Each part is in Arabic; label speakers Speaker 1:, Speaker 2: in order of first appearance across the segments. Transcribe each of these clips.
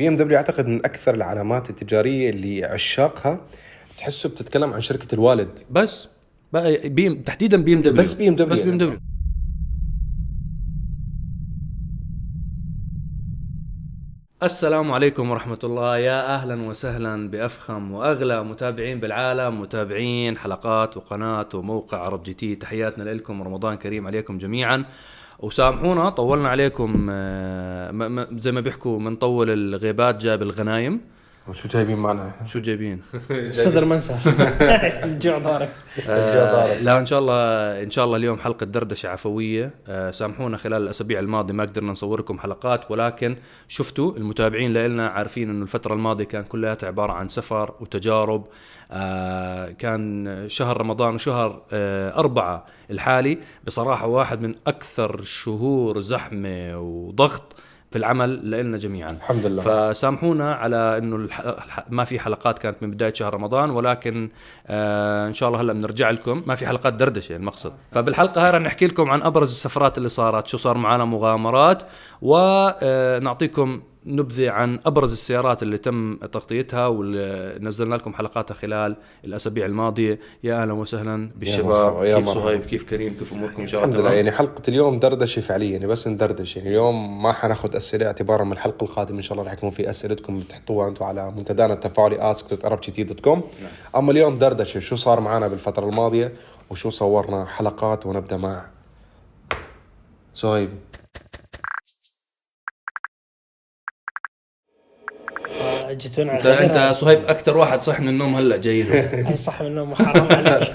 Speaker 1: بي إم دبليو أعتقد من أكثر العلامات التجارية اللي عشاقها. تحسه بتتكلم عن شركة الوالد.
Speaker 2: بس بي تحديدا بي إم دبليو.
Speaker 1: بس BMW
Speaker 2: بس بي إم دبليو. السلام عليكم ورحمة الله. يا أهلا وسهلا بأفخم وأغلى متابعين بالعالم متابعين حلقات وقناة وموقع عرب جي تي. تحياتنا لكم رمضان كريم عليكم جميعا. وسامحونا طولنا عليكم آه، زي ما بيحكوا منطول الغيبات جاب الغنايم.
Speaker 1: وشو جايبين معنا؟
Speaker 2: شو جايبين؟
Speaker 3: صدر منسى الجوع ضارب
Speaker 2: آه لا إن شاء الله إن شاء الله اليوم حلقة دردشة عفوية. آه سامحونا خلال الاسابيع الماضيه ما قدرنا نصوركم حلقات ولكن شفتوا المتابعين لنا عارفين إنه الفترة الماضية كان كلها عبارة عن سفر وتجارب. آه كان شهر رمضان وشهر آه أربعة الحالي. بصراحة واحد من أكثر الشهور زحمة وضغط. في العمل لنا جميعا.
Speaker 1: الحمد لله.
Speaker 2: فسامحونا على إنه الح... ما في حلقات كانت من بداية شهر رمضان ولكن آه إن شاء الله هلأ بنرجع لكم. ما في حلقات دردشة المقصد. فبالحلقة هاي رح نحكي لكم عن أبرز السفرات اللي صارت شو صار معنا مغامرات ونعطيكم نبذه عن أبرز السيارات اللي تم تغطيتها واللي نزلنا لكم حلقاتها خلال الأسابيع الماضية. يا أهلا وسهلا بالشباب.
Speaker 1: يا
Speaker 2: كيف. صهيب؟ كيف كريم؟ كيف أموركم إن شاء
Speaker 1: الحمد
Speaker 2: الله
Speaker 1: لله.
Speaker 2: تمام
Speaker 1: يعني حلقة اليوم دردشة فعليا يعني بس ندردش. يعني اليوم ما حناخذ أسئلة اعتبارا من الحلقة القادمة إن شاء الله رح يكون في أسئلتكم بتحطوها أنتم على منتدانا التفاعلي ask.arabgt.com أما اليوم دردشة شو صار معنا بالفترة الماضية وشو صورنا حلقات ونبدأ مع؟ صهيب.
Speaker 3: جيتونا
Speaker 2: انت انت صهيب أكثر واحد صح من النوم هلا جاي له
Speaker 3: أي صح من النوم حرام عليك.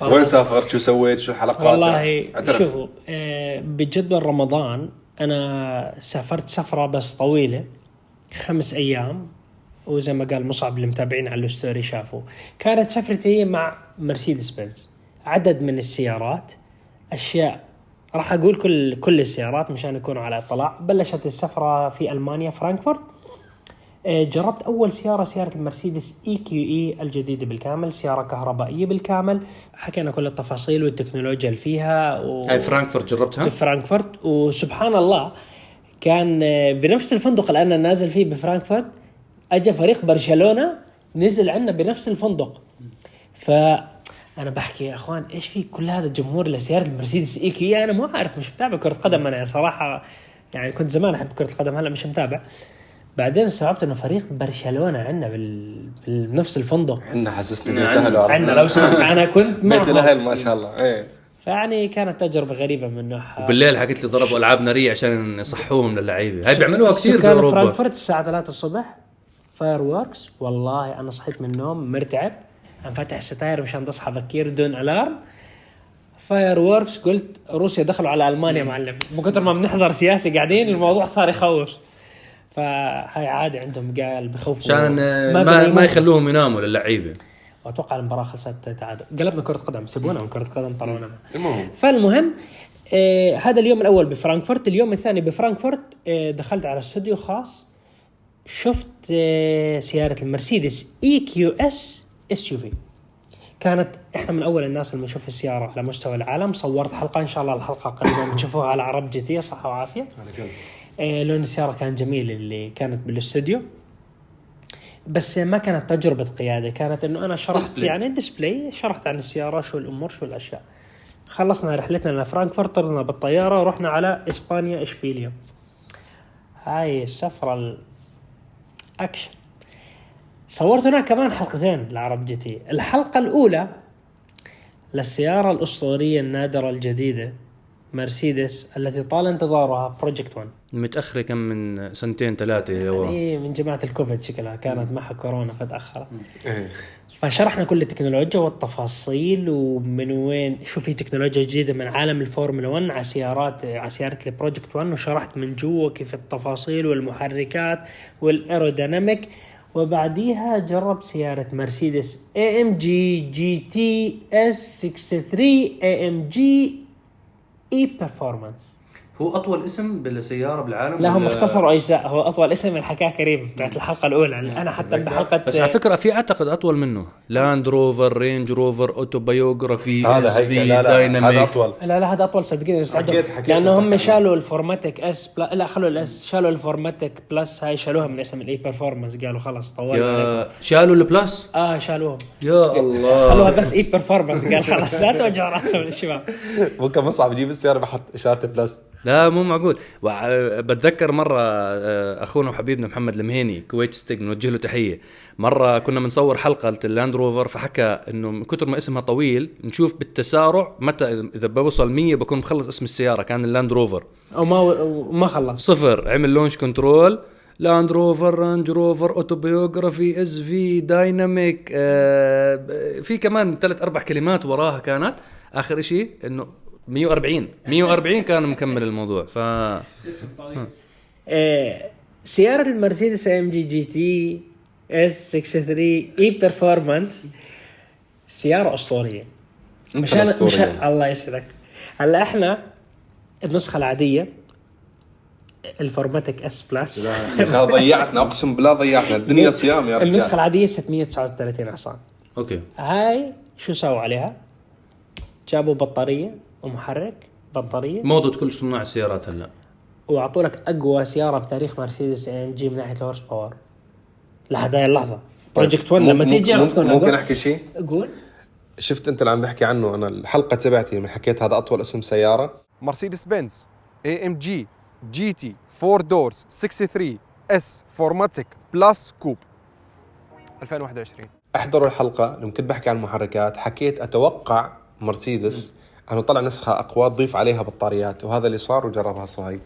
Speaker 1: وين سافرت؟ شو سويت؟ شو الحلقات؟
Speaker 3: والله. شوفوا آه، بجدول رمضان أنا سافرت سفرة بس طويلة خمس أيام وزي ما قال مصعب المتابعين على الستوري شافوا. كانت سفرتي مع مرسيدس بنز عدد من السيارات أشياء راح أقول كل كل السيارات مشان يكونوا على اطلاع. بلشت السفرة في ألمانيا فرانكفورت. جربت أول سيارة سيارة المرسيدس EQE الجديدة بالكامل سيارة كهربائية بالكامل. حكينا كل التفاصيل والتكنولوجيا اللي فيها و...
Speaker 2: هاي فرانكفورت جربتها؟
Speaker 3: بفرانكفورت وسبحان الله كان آه، بنفس الفندق اللي أنا نازل فيه بفرانكفورت اجى فريق برشلونة نزل عندنا بنفس الفندق. ف أنا بحكي يا أخوان إيش في كل هذا الجمهور لسيارة المرسيدس EQ أنا ما اعرف مش متابع كرة قدم أنا صراحة. يعني كنت زمان أحب كرة القدم هلأ مش متابع. بعدين استوعبت إنه فريق برشلونة عندنا بال... بنفس الفندق.
Speaker 1: إحنا حسسني. بيت أهل عرفنا.
Speaker 3: عندنا لو سمحت أنا كنت
Speaker 1: بيت الاهل ما شاء الله. إيه.
Speaker 3: فيعني كانت تجربة غريبة من نوعها
Speaker 2: بالليل حكيت لي ضربوا ألعاب نارية عشان يصحوهم للعيبه هاي بيعملوها كثير بأوروبا.
Speaker 3: فرانكفورت الساعة 3 الصبح fireworks والله أنا صحيت من النوم مرتعب. أنا فاتح الستاير مشان تصحى بكير دون alarm. fireworks قلت روسيا دخلوا على ألمانيا معلم. من كثر ما بنحضر سياسي قاعدين الموضوع صار يخوف. فهاي عادي عندهم قال بخوفوا
Speaker 2: عشان ما, ما,
Speaker 3: بينيموا.
Speaker 2: يخلوهم يناموا للعيبة.
Speaker 3: وأتوقع المباراة خلصت تعادل. قلبنا كرة قدم سيبونا من كرة قدم طلعونا.
Speaker 1: المهم.
Speaker 3: فالمهم آه هذا اليوم الأول بفرانكفورت اليوم الثاني بفرانكفورت آه دخلت على استوديو خاص. شفت آه سيارة المرسيدس EQS SUV كانت إحنا من أول الناس اللي بنشوف السيارة على مستوى العالم. صورت حلقة إن شاء الله الحلقة قريبا. بتشوفوها على عرب جي تي صحه وعافية. لون السيارة كان جميل اللي كانت بالاستوديو. بس ما كانت تجربة قيادة كانت إنه أنا شرحت
Speaker 2: display.
Speaker 3: يعني display شرحت عن السيارة شو الأمور شو الأشياء. خلصنا رحلتنا لفرانكفورت طرنا بالطيارة ورحنا على إسبانيا إشبيليا. هاي السفرة الاكشن صورت هناك كمان حلقتين لعرب جي تي. الحلقة الأولى للسيارة الأسطورية النادرة الجديدة مرسيدس التي طال انتظارها Project 1
Speaker 2: متأخرة كم من سنتين ثلاثة
Speaker 3: يعني من جماعة الكوفيد شكلها كانت معها كورونا فتأخرت.
Speaker 1: إيه.
Speaker 3: فشرحنا كل التكنولوجيا والتفاصيل ومن وين شو في تكنولوجيا جديدة من عالم الفورمولا 1 على سيارات على سيارة ال Project 1 وشرحت من جوا كيف التفاصيل والمحركات وال aerodynamic. وبعديها جربت سيارة مرسيدس اي ام جي جي تي اس 63 اي ام جي اي برفورمانس
Speaker 2: هو أطول اسم بالسيارة بالعالم
Speaker 3: لا هم اختصروا أجزاء. هو أطول اسم حكاه كريم بتاعت الحلقة الأولى. أنا حتى بحلقة
Speaker 2: بس على فكرة في أعتقد أطول منه. لاند روفر رينج روفر Autobiography
Speaker 1: هذا لا لا هذا أطول.
Speaker 3: لا لا هذا أطول صدقني لأنه هم. شالوا ال 4MATIC S بلا لا خلوا ال S شالوا ال 4MATIC plus هاي شالوها من اسم ال E Performance قالوا خلاص طولنا.
Speaker 2: شالوا ال
Speaker 3: plus آه شالوهم.
Speaker 2: يا الله.
Speaker 3: خلوها بس E Performance قال خلاص لا توجعوا راسهم الشباب
Speaker 1: ممكن مصعب يجيب السيارة بحط إشارة plus
Speaker 2: لا مو معقول. بتذكر مرة آه، أخونا وحبيبنا محمد المهيني كويت ستيك نوجه له تحية. مرة كنا بنصور حلقة اللاند روفر فحكى إنه من كثر ما اسمها طويل نشوف بالتسارع متى إذا بوصل 100 بكون مخلص اسم السيارة كان اللاند روفر.
Speaker 3: أو ما وما خلص.
Speaker 2: صفر. عمل launch control لاند روفر رانج روفر Autobiography SV Dynamic آه في كمان ثلاث أربع كلمات وراها كانت. آخر شيء إنه 140 140 كان مكمل الموضوع ف
Speaker 3: آه، سيارة المرسيدس AMG GT S 63 E Performance سيارة أسطورية. مشان
Speaker 1: أسطورية.
Speaker 3: مشان الله يسعدك. هلا إحنا النسخة العادية ال 4MATIC S plus
Speaker 1: لا ضيعتنا أقسم بالله ضيعتنا. الدنيا صيام يا
Speaker 3: النسخة
Speaker 1: رجال
Speaker 3: العادية 639 حصان.
Speaker 2: أوكي.
Speaker 3: هاي شو سووا عليها؟ جابوا بطارية. ومحرك بطارية.
Speaker 2: موضة كل صناع السيارات هلا.
Speaker 3: واعطوا لك أقوى سيارة بتاريخ مرسيدس AMG من ناحية ال horsepower لحد هاي اللحظة. Project 1 لما تيجي
Speaker 1: ممكن
Speaker 3: أقوى.
Speaker 1: أحكي شيء؟
Speaker 3: قول.
Speaker 1: شفت أنت اللي عم بحكي عنه؟ أنا الحلقة تبعتي لما حكيت هذا أطول اسم سيارة.
Speaker 4: مرسيدس بنز AMG GT 4 doors 63 S 4MATIC plus coupe 2021
Speaker 1: أحضروا الحلقة لما كنت بحكي عن المحركات. حكيت أتوقع مرسيدس أنه طلع نسخة أقوى تضيف عليها بطاريات وهذا اللي صار وجربها صهيب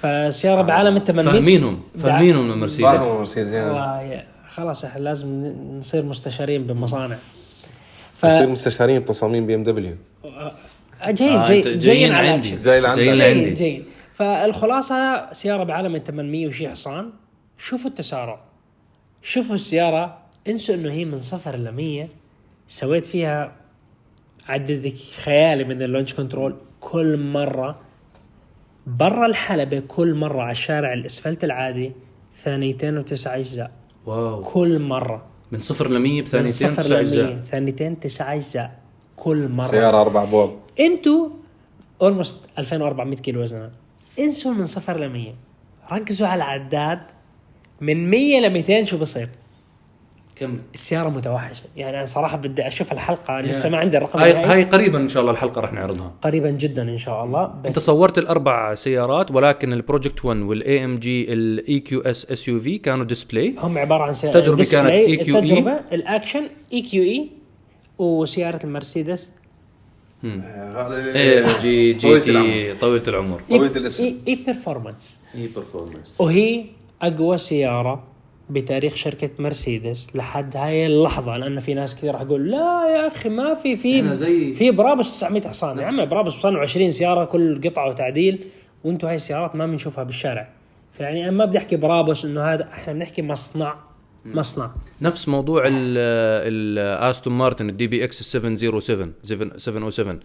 Speaker 3: فالسياره بعالم أنت من
Speaker 2: فاهمينهم فاهمينهم من مرسيدس.
Speaker 1: فاهموا مرسيدس
Speaker 3: والله خلاص إحنا لازم نصير مستشارين بالمصانع. ف
Speaker 1: نصير مستشارين بتصاميم BMW.
Speaker 3: جايين
Speaker 2: آه،
Speaker 3: جاي
Speaker 2: أنت
Speaker 3: جايين
Speaker 2: جايين
Speaker 3: على
Speaker 2: عندي. جايين
Speaker 3: جايين
Speaker 2: لعندي
Speaker 3: جايين. فالخلاصة سيارة بعالم 800 وشي حصان. شوفوا التسارع. شوفوا السيارة. انسوا إنه هي من صفر ل 100 سويت فيها عدد خيالي من ال launch control كل مرة برا الحلبة كل مرة على الشارع الاسفلت العادي ثانيتين وتسع أجزاء.
Speaker 2: wow.
Speaker 3: كل مرة.
Speaker 2: من صفر ل 100
Speaker 3: من
Speaker 2: بثانيتين
Speaker 3: صفر
Speaker 2: تسع
Speaker 3: ل
Speaker 2: أجزاء.
Speaker 3: 100 ثانيتين تسع أجزاء. كل مرة.
Speaker 1: سيارة أربع بواب
Speaker 3: أنتوا almost 2400 كيلو وزنها انسوا من صفر ل 100 ركزوا على العداد. من 100 ل 200 شو بصير؟
Speaker 2: كم
Speaker 3: السيارة متوحشة. يعني أنا صراحة بدي أشوف الحلقة لسه ما عندي الرقم
Speaker 2: هاي. هاي قريبا إن شاء الله الحلقة رح نعرضها.
Speaker 3: قريبا جدا إن شاء الله.
Speaker 2: أنت
Speaker 3: بس
Speaker 2: صورت الأربع سيارات ولكن ال Project 1 وال AMG ال EQS SUV كانوا display
Speaker 3: هم عبارة عن سي...
Speaker 2: التجربة
Speaker 3: display،
Speaker 2: كانت EQE.
Speaker 3: التجربة ال action EQE وسيارة المرسيدس.
Speaker 2: A MG GT
Speaker 1: طويلة
Speaker 2: العمر.
Speaker 1: طويلة الاسم.
Speaker 3: E E Performance
Speaker 2: E Performance
Speaker 3: وهي أقوى سيارة. بتاريخ شركة مرسيدس لحد هاي اللحظة لأن في ناس كثير راح يقول لا يا أخي ما في في
Speaker 2: أنا زي-
Speaker 3: في برابس 900 حصان يا عمي برابس صنعوا 20 سيارة كل قطعة وتعديل وأنتم هاي السيارات ما بنشوفها بالشارع. فيعني أنا ما بدي أحكي برابس إنه هذا إحنا بنحكي مصنع مصنع.
Speaker 2: نفس موضوع الاستون مارتن ال DBX 707 707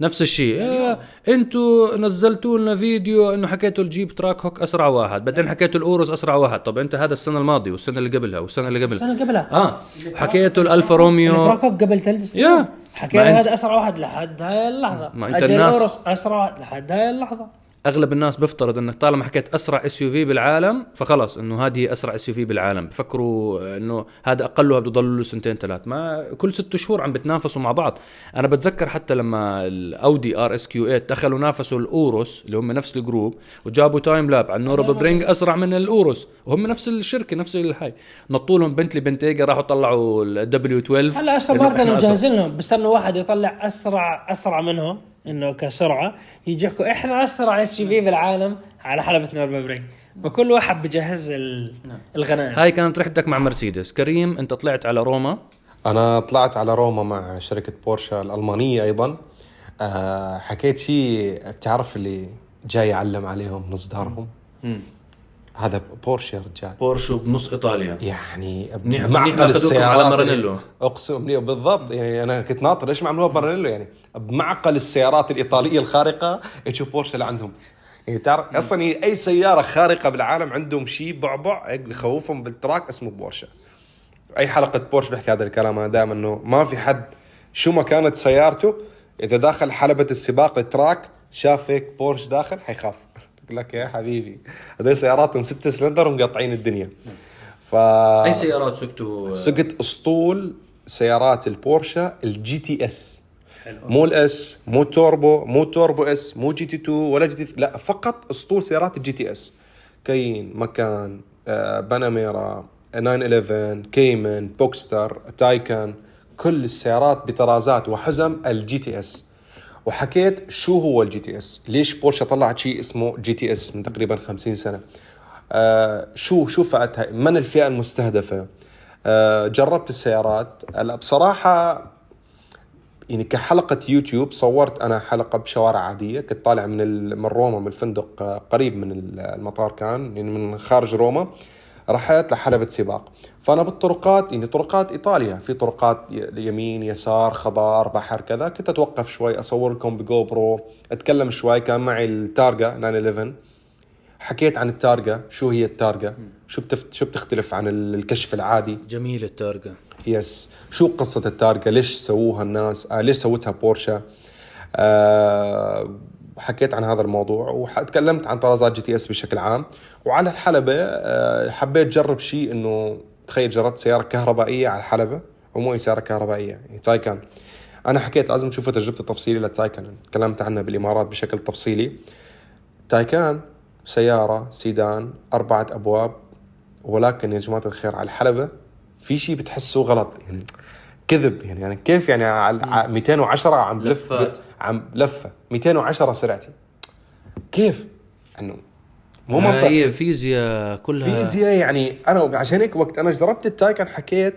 Speaker 2: نفس الشيء. آه أنتوا نزلتوا لنا فيديو انه حكيتوا ال Jeep Trackhawk أسرع واحد بعدين حكيتوا ال Urus أسرع واحد. طب انت هذا السنة الماضية والسنة اللي قبلها والسنة اللي قبلها.
Speaker 3: السنة اللي قبلها.
Speaker 2: آه حكيتوا الألفا روميو.
Speaker 3: ال Trackhawk قبل ثلاث سنين. حكينا هذا أسرع واحد لحد هاي اللحظة.
Speaker 2: ما
Speaker 3: أجل
Speaker 2: الناس-
Speaker 3: أسرع لحد هاي اللحظة.
Speaker 2: أغلب الناس بيفترض إنك طالما حكيت أسرع SUV بالعالم فخلص إنه هذه أسرع SUV بالعالم. بفكروا إنه هذا اقلها بده يضل له سنتين ثلاث. ما كل ست شهور عم بتنافسوا مع بعض. أنا بتذكر حتى لما الأودي RS Q8 دخلوا نافسوا ال Urus اللي هم نفس الجروب وجابوا time lap على النوربرينج أسرع من ال Urus. وهم نفس الشركة نفس الهاي. نطوا لهم بنتلي Bentayga راحوا طلعوا ال W 12
Speaker 3: هلا استون مارتن. مجهزين لهم. بستنوا واحد يطلع أسرع أسرع منهم. إنه كسرعة. يجي يحكوا إحنا أسرع SUV بالعالم على حلبة نوربرينج فكل واحد بجهز ال- الغنائم.
Speaker 2: هاي كانت رحلتك مع مرسيدس. كريم أنت طلعت على روما.
Speaker 1: أنا طلعت على روما مع شركة بورشا الألمانية أيضا. آه حكيت شيء بتعرف اللي جاي يعلم عليهم من اصدارهم هذا بورشا يا رجال.
Speaker 2: بورشة بنص إيطاليا.
Speaker 1: يعني
Speaker 2: منيح
Speaker 1: بمعقل
Speaker 2: أخذوكم
Speaker 1: السيارات
Speaker 2: على مارانيلو.
Speaker 1: أقسم لي بالضبط. يعني أنا كنت ناطر إيش ما عملوها بمارانيلو يعني؟ بمعقل السيارات الإيطالية الخارقة تشوف بورشا اللي عندهم. يعني تعرف أصلا هي أي سيارة خارقة بالعالم عندهم شيء بعبع هيك بخوفهم بال track اسمه بورشة. أي حلقة بورش بيحكي هذا الكلام. أنا دائما إنه ما في حد شو ما كانت سيارته إذا داخل حلبة السباق ال track شاف هيك بورش داخل حيخاف. يقول لك يا حبيبي. هذول سياراتهم ستة سلندر ومقطعين الدنيا. ف
Speaker 2: أي سيارات سقتوا؟
Speaker 1: سقت أسطول سيارات البورشة ال GTS. مو ال S مو توربو مو توربو S مو GT 2 ولا GT لا فقط أسطول سيارات ال GTS. كايين ماكان آه، باناميرا 911 كايمان بوكستر تايكان. كل السيارات بطرازات وحزم ال GTS. وحكيت شو هو ال GTS ليش بورشه طلعت شيء اسمه GTS من تقريبا 50 سنة؟ آه شو شو فئتها من الفئة المستهدفة؟ آه جربت السيارات. هلا بصراحة يعني كحلقة يوتيوب صورت أنا حلقة بشوارع عادية. كنت طالع من من روما من الفندق آه، قريب من ال- المطار كان يعني من خارج روما. رحت لحلبة سباق. فأنا بالطرقات يعني طرقات إيطاليا. في طرقات يمين يسار خضار بحر كذا. كنت أتوقف شوي أصور لكم بجو برو أتكلم شوي كان معي التارجا 911 حكيت عن التارجا شو هي التارجا شو بتف... شو بتختلف عن ال- الكشف العادي؟
Speaker 2: جميل التارجة.
Speaker 1: yes. شو قصة التارجة؟ ليش سووها الناس؟ آه ليش سوتها بورشا آه حكيت عن هذا الموضوع وتكلمت عن طرازات GTS بشكل عام. وعلى الحلبة آه حبيت جرب شيء إنه تخيل جربت سيارة كهربائية على الحلبة ومو أي سيارة كهربائية يعني تايكان. أنا حكيت لازم تشوفوا تجربتي التفصيلية للتايكان تكلمت عنها بالإمارات بشكل تفصيلي. تايكان سيارة سيدان أربعة أبواب ولكن يا جماعة الخير على الحلبة في شيء بتحسه غلط. يعني كذب يعني يعني كيف يعني على على 210 عم بلف
Speaker 2: لفات.
Speaker 1: عم لفة 210 سرعتي. كيف؟ إنه مو
Speaker 2: ما
Speaker 1: منطق
Speaker 2: هي فيزياء كلها.
Speaker 1: فيزياء يعني أنا عشان هيك وقت أنا جربت التايكن حكيت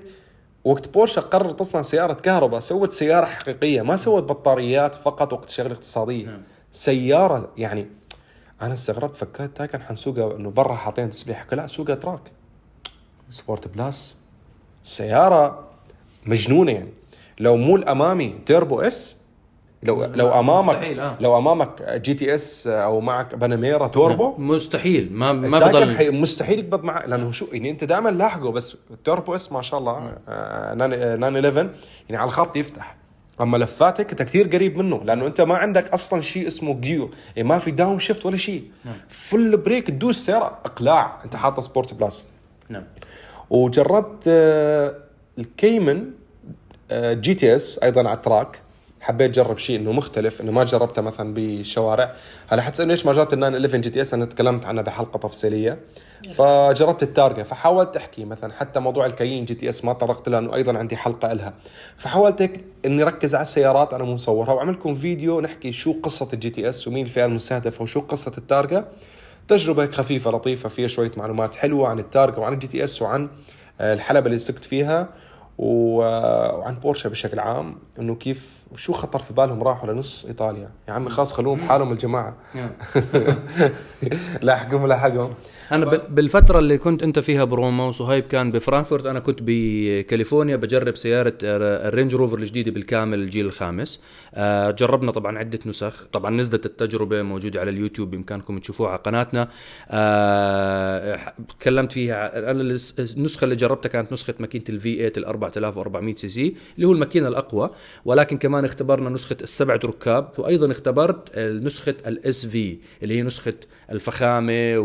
Speaker 1: وقت بورشة قررت تصنع سيارة كهرباء سوت سيارة حقيقية ما سوت بطاريات فقط وقت شغله اقتصادية.
Speaker 2: نعم.
Speaker 1: سيارة يعني أنا استغربت فكرت تايكن حنسوقها إنه برا حاطين تسبيح لا سوقها track. Sport Plus. سيارة مجنونة. يعني لو مو الأمامي توربو S لو لو امامك
Speaker 2: مستحيل، آه.
Speaker 1: لو أمامك GTS أو معك باناميرا توربو
Speaker 2: مستحيل. ما ما بضل.
Speaker 1: حي... مستحيل يقبض معه لأنه شو يعني أنت دائما لاحقه بس التوربو S ما شاء الله آه 911 يعني على الخط يفتح. أما لفاتك انت كثير قريب منه. لأنه أنت ما عندك أصلا شيء اسمه جيو. يعني ما في downshift ولا شيء. full brake تدوس سيارة. إقلاع. أنت حاطه Sport Plus
Speaker 2: نعم.
Speaker 1: وجربت آه، الكيمن آه، GTS أيضا على ال track. حبيت أجرب شيء إنه مختلف إنه ما جربته مثلا بالشوارع هلا حتسالني ليش ما جربت ال 911 GTS أنا تكلمت عنها بحلقة تفصيلية. فجربت التارجة فحاولت أحكي مثلا حتى موضوع الكايين GTS ما طرقت لأنه أيضا عندي حلقة لها فحاولت هيك إني ركز على السيارات أنا مصورها وعمل لكم فيديو نحكي شو قصة ال GTS ومين الفئة المستهدفة وشو قصة ال Targa. تجربة هيك خفيفة لطيفة فيها شوية معلومات حلوة عن ال Targa وعن ال GTS وعن آه، الحلبة اللي سقت فيها. وعن بورشة بشكل عام إنه كيف شو خطر في بالهم راحوا لنص إيطاليا؟ يا عمي خلاص خلوهم بحالهم الجماعة.
Speaker 2: نعم.
Speaker 1: لاحقهم لاحقهم.
Speaker 2: أنا ب- بالفترة اللي كنت أنت فيها بروما وصهيب كان بفرانكفورت أنا كنت بكاليفورنيا بجرب سيارة ال Range Rover الجديدة بالكامل الجيل الخامس. آه، جربنا طبعا عدة نسخ. طبعا نزلت التجربة موجودة على اليوتيوب بإمكانكم تشوفوها على قناتنا. آه، تكلمت فيها أنا النسخة اللي جربتها كانت نسخة ماكينة ال V8 ال 4400 سي سي اللي هو الماكينة الأقوى. ولكن كمان اختبرنا نسخة السبعة ركاب. وأيضا اختبرت نسخة ال SV اللي هي نسخة الفخامة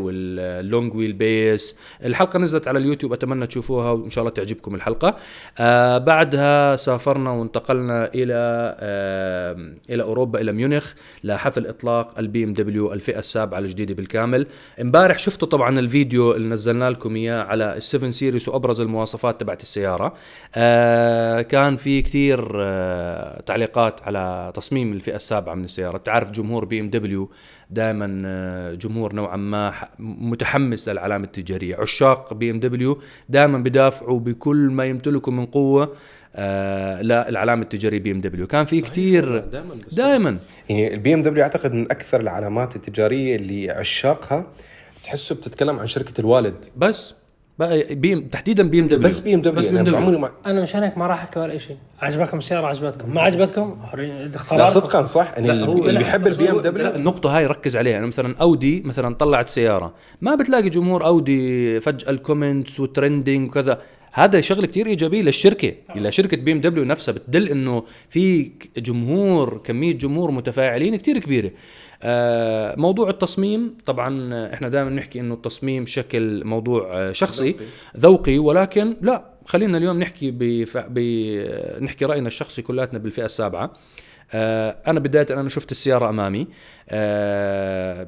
Speaker 2: وال long wheelbase الحلقة نزلت على اليوتيوب أتمنى تشوفوها وإن شاء الله تعجبكم الحلقة. آه بعدها سافرنا وانتقلنا إلى آه إلى أوروبا إلى ميونخ لحفل إطلاق ال BMW الفئة السابعة الجديدة بالكامل. امبارح شفتوا طبعا الفيديو اللي نزلنا لكم إياه على ال 7 Series وأبرز المواصفات تبعت السيارة. آه كان في كثير آه تعليقات على تصميم الفئة السابعة من السيارة. تعرف جمهور BMW دائما آه، جمهور نوعا ما متحمس للعلامة التجارية. عشاق BMW دائما بدافعوا بكل ما يمتلكوا من قوة آه للعلامة التجارية BMW. كان في كثير
Speaker 1: دائما
Speaker 2: دائما.
Speaker 1: يعني ال BMW أعتقد من أكثر العلامات التجارية اللي عشاقها تحسه بتتكلم عن شركة الوالد.
Speaker 2: بس. بقى بي تحديدا BMW.
Speaker 1: بس بي إم
Speaker 2: بس
Speaker 1: دبليو.
Speaker 2: BMW.
Speaker 1: عمري ما
Speaker 3: أنا مشان هيك ما راح أحكي ولا شيء. عجبكم السيارة؟ عجبتكم. ما عجبتكم؟ حرين
Speaker 1: لا. صدقا صح. يعني
Speaker 2: لا، هو
Speaker 1: اللي
Speaker 2: لا،
Speaker 1: بيحب البي إم
Speaker 2: لا،
Speaker 1: دبليو
Speaker 2: النقطة هاي ركز عليها. يعني مثلا أودي مثلا طلعت سيارة. ما بتلاقي جمهور أودي فجأة ال comments و trending وكذا. هذا شغلة كتير إيجابية للشركة. لشركه BMW نفسها بتدل إنه في جمهور كمية جمهور متفاعلين كتير كبيرة. موضوع التصميم طبعا إحنا دائما نحكي إنه التصميم شكل موضوع آه، شخصي ذوقي. ولكن لا خلينا اليوم نحكي بف... ب... نحكي رأينا الشخصي كلاتنا بالفئة السابعة. آه، أنا بداية أنا شفت السيارة أمامي. آه،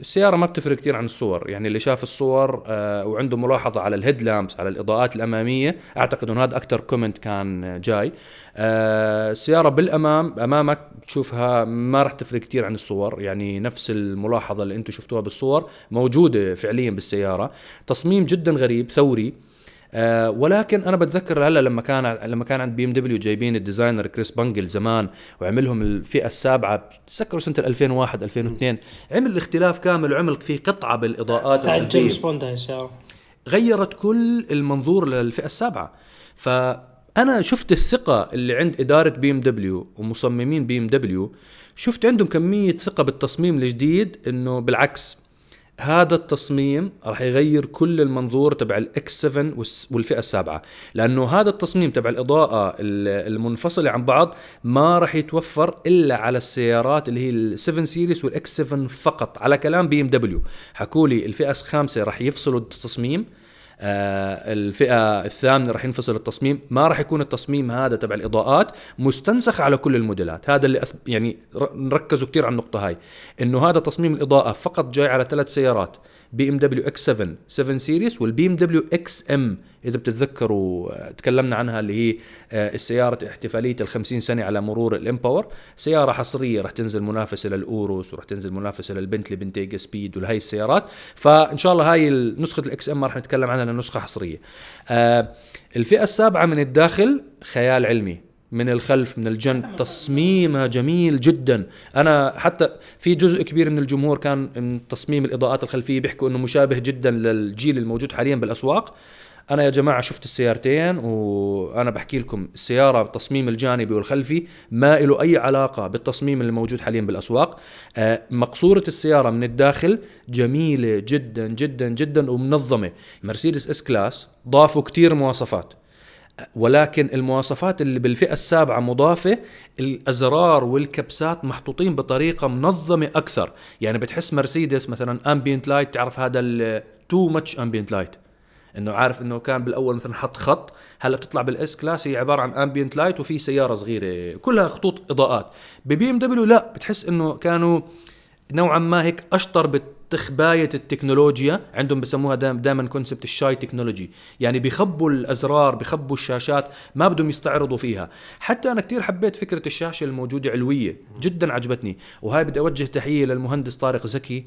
Speaker 2: السيارة ما بتفرق كثير عن الصور. يعني اللي شاف الصور آه، وعنده ملاحظة على ال headlamps على الإضاءات الأمامية أعتقد إنه هذا أكثر comment كان جاي. آه، السيارة بالأمام أمامك تشوفها ما راح تفرق كثير عن الصور. يعني نفس الملاحظة اللي أنتم شفتوها بالصور موجودة فعليا بالسيارة. تصميم جدا غريب ثوري. آه ولكن أنا بتذكر هلأ لما كان لما كان عند BMW جايبين ال designer Chris Bangle زمان وعملهم الفئة السابعة بتذكروا سنة 2001 2002 عمل اختلاف كامل وعمل في
Speaker 3: قطعة بالإضاءات الخلفية.
Speaker 2: غيرت كل المنظور للفئة السابعة. فأنا شفت الثقة اللي عند إدارة BMW ومصممين BMW شفت عندهم كمية ثقة بالتصميم الجديد إنه بالعكس هذا التصميم راح يغير كل المنظور تبع ال X7 والس- والفئة السابعة. لأنه هذا التصميم تبع الإضاءة ال- المنفصلة عن بعض ما راح يتوفر إلا على السيارات اللي هي ال 7 Series وال X7 فقط. على كلام BMW. حكوا لي الفئة الخامسة راح يفصلوا التصميم. الفئة الثامنة راح ينفصل التصميم. ما راح يكون التصميم هذا تبع الإضاءات مستنسخ على كل الموديلات. هذا اللي أث... يعني ر- نركزوا كثير على النقطة هاي. إنه هذا تصميم الإضاءة فقط جاي على ثلاث سيارات. بي إم دبليو إكس 7 7 سيريس والبي إم دبليو إكس إم إذا بتتذكروا آه، تكلمنا عنها اللي هي آه، السيارة احتفالية ال 50 سنة على مرور ال M Power. سيارة حصرية راح تنزل منافسة لل Urus وراح تنزل منافسة لل Bentley Bentayga Speed ولهي السيارات. فإن شاء الله هاي نسخة ال XM راح نتكلم عنها لأنها نسخه حصرية. آه، الفئة السابعة من الداخل خيال علمي. من الخلف من الجنب. تصميمها جميل جدا. أنا حتى في جزء كبير من الجمهور كان من تصميم الإضاءات الخلفية بيحكوا إنه مشابه جدا للجيل الموجود حاليا بالأسواق. أنا يا جماعة شفت السيارتين وأنا بحكي لكم السيارة بالتصميم الجانبي والخلفي ما له أي علاقة بالتصميم اللي موجود حاليا بالأسواق. آه، مقصورة السيارة من الداخل جميلة جدا جدا جدا ومنظمة. مرسيدس S-Class ضافوا كتير مواصفات. ولكن المواصفات اللي بالفئة السابعة مضافة الأزرار والكبسات محطوطين بطريقة منظمة أكثر. يعني بتحس مرسيدس مثلا ambient light تعرف هذا too much ambient light إنه عارف إنه كان بالأول مثلا حط خط هلأ بتطلع بال S-Class هي عبارة عن ambient light وفي سيارة صغيرة. كلها خطوط إضاءات. ب BMW لا بتحس إنه كانوا نوعا ما هيك أشطر بتخبايه التكنولوجيا عندهم بسموها دائما concept ال shy technology يعني بيخبوا الأزرار بيخبوا الشاشات ما بدهم يستعرضوا فيها. حتى أنا كتير حبيت فكرة الشاشة الموجودة علوية. جدا عجبتني. وهاي بدي أوجه تحية للمهندس طارق زكي.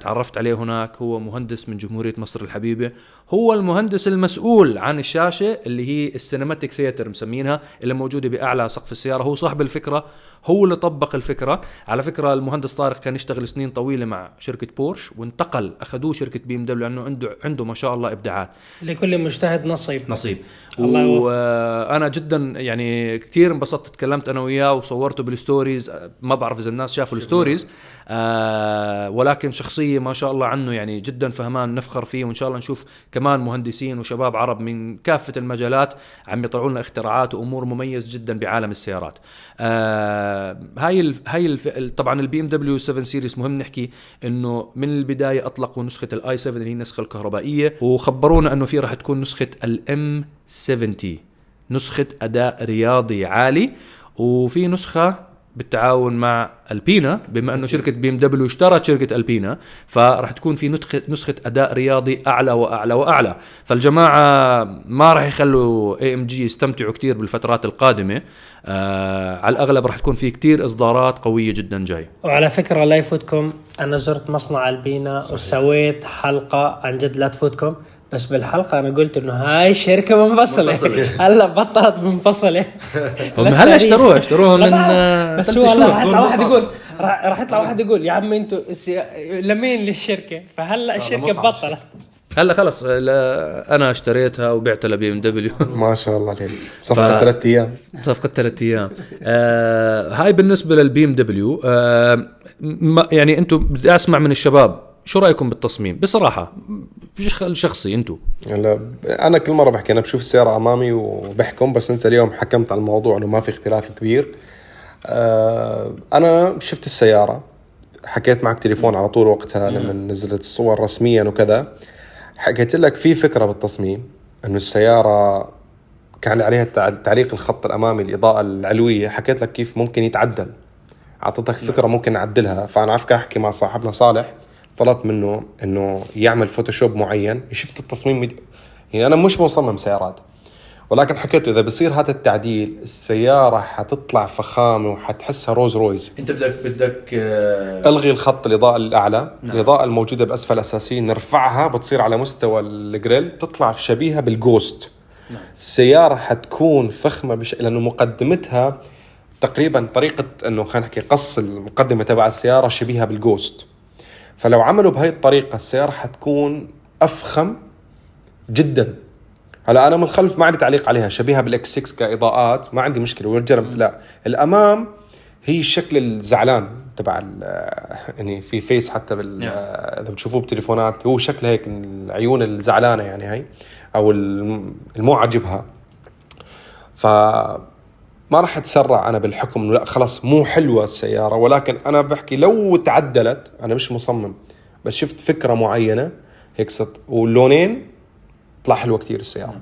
Speaker 2: تعرفت عليه هناك. هو مهندس من جمهورية مصر الحبيبة. هو المهندس المسؤول عن الشاشة اللي هي ال cinematic theater مسمينها اللي موجودة بأعلى سقف السيارة. هو صاحب الفكرة هو اللي طبق الفكرة. على فكرة المهندس طارق كان يشتغل سنين طويلة مع شركة بورش وانتقل أخذوه شركة BMW لأنه عنده عنده ما شاء الله إبداعات.
Speaker 3: لكل مجتهد نصيب.
Speaker 2: نصيب.
Speaker 3: الله.
Speaker 2: وأنا جدا يعني كثير انبسطت تكلمت أنا وياه وصورته بال stories. آه، ما بعرف إذا الناس شافوا ال stories. آه ولكن شخصية ما شاء الله عنه يعني جدا فهمان نفخر فيه وإن شاء الله نشوف كمان مهندسين وشباب عرب من كافة المجالات عم يطلعوا لنا اختراعات وأمور مميز جدا بعالم السيارات. آه هاي ال هاي الف طبعا ال BMW 7 series مهم نحكي إنه من البداية أطلقوا نسخة ال i7 اللي هي النسخة الكهربائية وخبرونا إنه في راح تكون نسخة ال M70 نسخة أداء رياضي عالي وفي نسخة بالتعاون مع Alpina بما أنه شركة BMW اشترت شركة Alpina فراح تكون في نسخة نسخة أداء رياضي أعلى وأعلى وأعلى. فالجماعة ما راح يخلوا AMG يستمتعوا كثير بالفترات القادمة. آه على الأغلب راح تكون في كثير إصدارات قوية جدا جاي.
Speaker 3: وعلى فكرة لا يفوتكم أنا زرت مصنع ألبينا وسويت حلقة عن جد لا تفوتكم. بس بالحلقة أنا قلت إنه هاي الشركة منفصلة. هلا بطلت منفصلة.
Speaker 2: هم
Speaker 3: لا
Speaker 2: هلا. اشتروها اشتروها من. آه،
Speaker 3: بس. هلا راح يطلع واحد يقول راح يطلع واحد يقول يا عم أنتوا السيا- لمين للشركة؟ فهلا
Speaker 1: الشركة.
Speaker 3: بطلت.
Speaker 2: هلا خلص لا أنا اشتريتها وبعتها لبي إم دبليو.
Speaker 1: ما شاء الله عليك صفقة
Speaker 2: ف-
Speaker 1: ثلاث أيام.
Speaker 2: صفقة ثلاث أيام. آه هاي بالنسبة للبي إم دبليو. آه يعني أنتم بدي أسمع من الشباب شو رأيكم بالتصميم؟ بصراحة بشكل شخصي أنتم
Speaker 1: هلا أنا كل مرة بحكي أنا بشوف السيارة أمامي وبحكم بس أنت اليوم حكمت على الموضوع إنه ما في اختلاف كبير. آه، أنا شفت السيارة حكيت معك تليفون على طول وقتها لما نزلت الصور رسميا وكذا. حكيت لك في فكرة بالتصميم إنه السيارة كان عليها تعليق الخط الأمامي الإضاءة العلوية. حكيت لك كيف ممكن يتعدل. اعطيتك فكرة ممكن نعدلها. فأنا عارف أحكي مع صاحبنا صالح. طلبت منه إنه يعمل Photoshop معين شفت التصميم مد- يعني أنا مش مصمم سيارات ولكن حكيت إذا بصير هذا التعديل السيارة حتطلع فخامة وحتحسها روز رويز
Speaker 2: أنت بدك بدك آه
Speaker 1: ألغي الخط الإضاءة الأعلى نعم. الإضاءة الموجودة بأسفل الاساسيه نرفعها بتصير على مستوى ال grille تطلع شبيهة بال Ghost نعم. السيارة حتكون فخمة بش... لأنه مقدمتها تقريبا طريقة إنه خلينا نحكي قص المقدمة تبع السيارة شبيهة بال Ghost فلو عملوا بهي الطريقة السيارة حتكون أفخم جدا. هلا أنا من الخلف ما عندي تعليق عليها شبيهة بال X6 كإضاءات ما عندي مشكلة. والجنب لا. الأمام هي الشكل الزعلان تبع ال- يعني في face حتى بال
Speaker 2: نعم.
Speaker 1: إذا بتشوفوه بتليفونات هو شكل هيك العيون الزعلانة يعني هي أو الم- المو عاجبها. ف ما راح أتسرع أنا بالحكم انه لا خلاص مو حلوة السيارة ولكن أنا بحكي لو تعدلت أنا مش مصمم بس شفت فكرة معينة هيك صرت واللونين طلع حلوة كثير السيارة.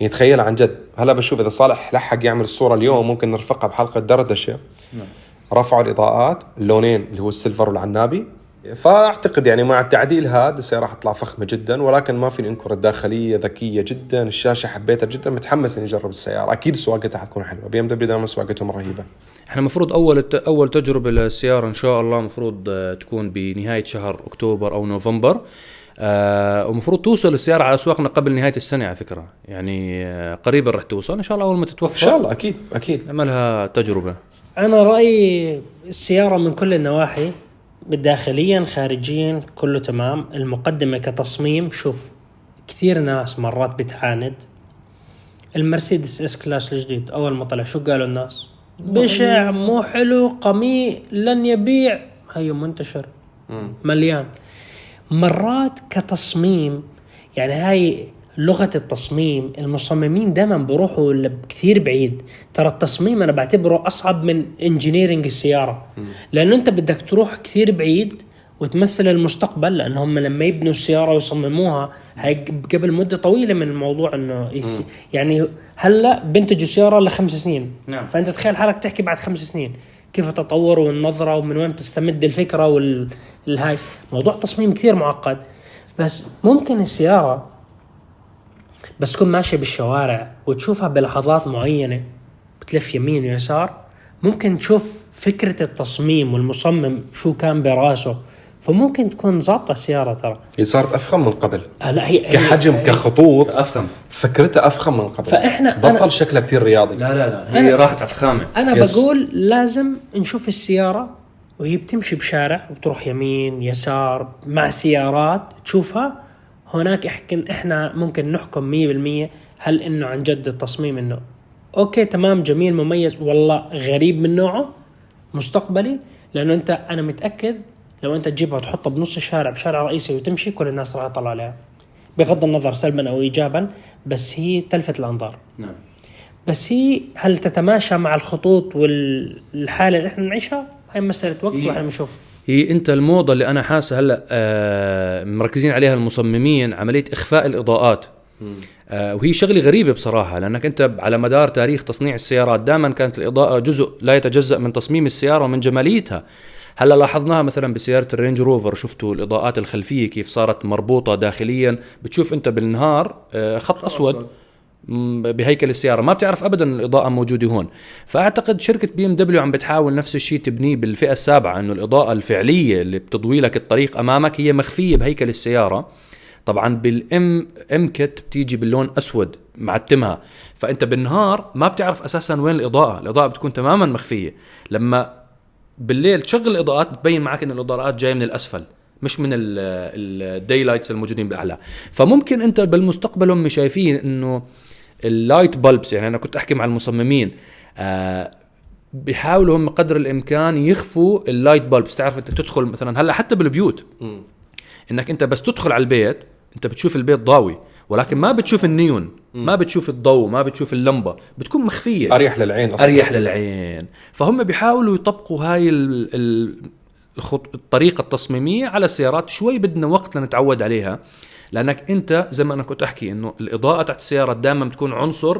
Speaker 1: يعني تخيل عن جد هلا بشوف إذا صالح لحق يعمل الصورة اليوم ممكن نرفقها بحلقة دردشة. رفعوا الإضاءات اللونين اللي هو ال silver والعنابي فأعتقد يعني مع التعديل هذا السيارة راح تطلع فخمة جدا ولكن ما فيني أنكر الداخلية ذكية جدا الشاشة حبيتها جدا متحمس إني أجرب السيارة. أكيد سواقتها حتكون حلوة. BMW دائما سواقتهم رهيبة.
Speaker 2: إحنا المفروض أول الت- أول تجربة للسيارة إن شاء الله المفروض آه، تكون بنهاية شهر أكتوبر أو نوفمبر. آه ومفروض توصل السيارة على اسواقنا قبل نهاية السنة على فكرة. يعني آه قريبا رح توصل. إن شاء الله أول ما تتوفر.
Speaker 1: إن شاء الله أكيد أكيد.
Speaker 2: نعملها تجربة.
Speaker 3: أنا رأيي السيارة من كل النواحي. داخليا خارجيا كله تمام. المقدمة كتصميم شوف كثير ناس مرات بتعاند. المرسيدس S-Class الجديد أول ما طلع شو قالوا الناس؟ بشع مو حلو قميء لن يبيع. هي منتشر. مليان. مرات كتصميم يعني هاي لغة التصميم المصممين دائما بروحوا كثير بعيد. ترى التصميم أنا بعتبره أصعب من engineering السيارة. لأنه أنت بدك تروح كثير بعيد وتمثل المستقبل لأن هم لما يبنوا السيارة ويصمموها هاي قبل مدة طويلة من الموضوع إنه yes يعني هلأ بنتجوا سياره لخمس سنين.
Speaker 2: نعم.
Speaker 3: فأنت تخيل حالك تحكي بعد خمس سنين. كيف التطور والنظرة ومن وين تستمد الفكرة والهاي موضوع تصميم كثير معقد. بس ممكن السيارة بس تكون ماشيه بالشوارع وتشوفها بلحظات معينة بتلف يمين ويسار. ممكن تشوف فكرة التصميم والمصمم شو كان براسه. فممكن تكون ظابطة السيارة ترى.
Speaker 1: هي صارت أفخم من قبل.
Speaker 3: آه لا هي
Speaker 1: كحجم
Speaker 3: هي-
Speaker 1: كخطوط.
Speaker 2: أفخم.
Speaker 1: فكرتها أفخم من قبل.
Speaker 3: فإحنا-
Speaker 1: بطل
Speaker 3: أنا-
Speaker 1: شكلها كثير رياضي.
Speaker 2: لا لا لا هي
Speaker 3: أنا-
Speaker 2: راحت على فخامه
Speaker 3: أنا
Speaker 1: yes.
Speaker 3: بقول لازم نشوف السيارة وهي بتمشي بشارع وتروح يمين يسار مع سيارات تشوفها. هناك احكن إحنا ممكن نحكم 100% هل إنه عن جد التصميم إنه okay تمام جميل مميز والله غريب من نوعه مستقبلي لأنه أنت أنا متأكد لو أنت تجيبها وتحطها بنص الشارع بشارع رئيسي وتمشي كل الناس راح تطلع عليها. بغض النظر سلبا أو ايجابا بس هي تلفت الأنظار.
Speaker 2: نعم.
Speaker 3: بس هي هل تتماشى مع الخطوط والحالة اللي إحنا نعيشها؟ هاي مسألة وقت
Speaker 2: هي-
Speaker 3: وإحنا بنشوف
Speaker 2: هي أنت الموضة اللي أنا حاسه هلأ آه مركزين عليها المصممين عملية إخفاء الإضاءات. آه وهي شغلة غريبة بصراحة لأنك أنت على مدار تاريخ تصنيع السيارات دائما كانت الإضاءة جزء لا يتجزأ من تصميم السيارة ومن جماليتها. هلأ لاحظناها مثلا بسيارة ال Range Rover شفتوا الإضاءات الخلفية كيف صارت مربوطة داخليا؟ بتشوف أنت بالنهار آه خط أسود. بهيكل السيارة. ما بتعرف ابدا الإضاءة موجودة هون. فأعتقد شركة BMW عم بتحاول نفس الشيء تبنيه بالفئة السابعة إنه الإضاءة الفعلية اللي بتضوي لك الطريق أمامك هي مخفية بهيكل السيارة. طبعا بال M M kit بتيجي باللون أسود معتمها. فأنت بالنهار ما بتعرف أساسا وين الإضاءة. الإضاءة بتكون تماما مخفية. لما بالليل تشغل الإضاءات بتبين معك إن الإضاءات جاية من الأسفل مش من ال daylights الموجودين بالأعلى. فممكن أنت بالمستقبل هم شايفين إنه ال light bulbs يعني أنا كنت أحكي مع المصممين آه بيحاولوا هم قدر الإمكان يخفوا ال light bulbs تعرف أنت تدخل مثلا هلأ حتى بالبيوت إنك أنت بس تدخل على البيت أنت بتشوف البيت ضاوي ولكن ما بتشوف النيون ما بتشوف الضوء ما بتشوف اللمبة بتكون مخفية.
Speaker 1: أريح للعين أصلا.
Speaker 2: أريح للعين. فهم بيحاولوا يطبقوا هاي ال ال الخط... الطريقة التصميمية على السيارات شوي بدنا وقت لنتعود عليها. لأنك أنت زي ما أنا كنت أحكي إنه الإضاءة تحت السيارة دائما بتكون عنصر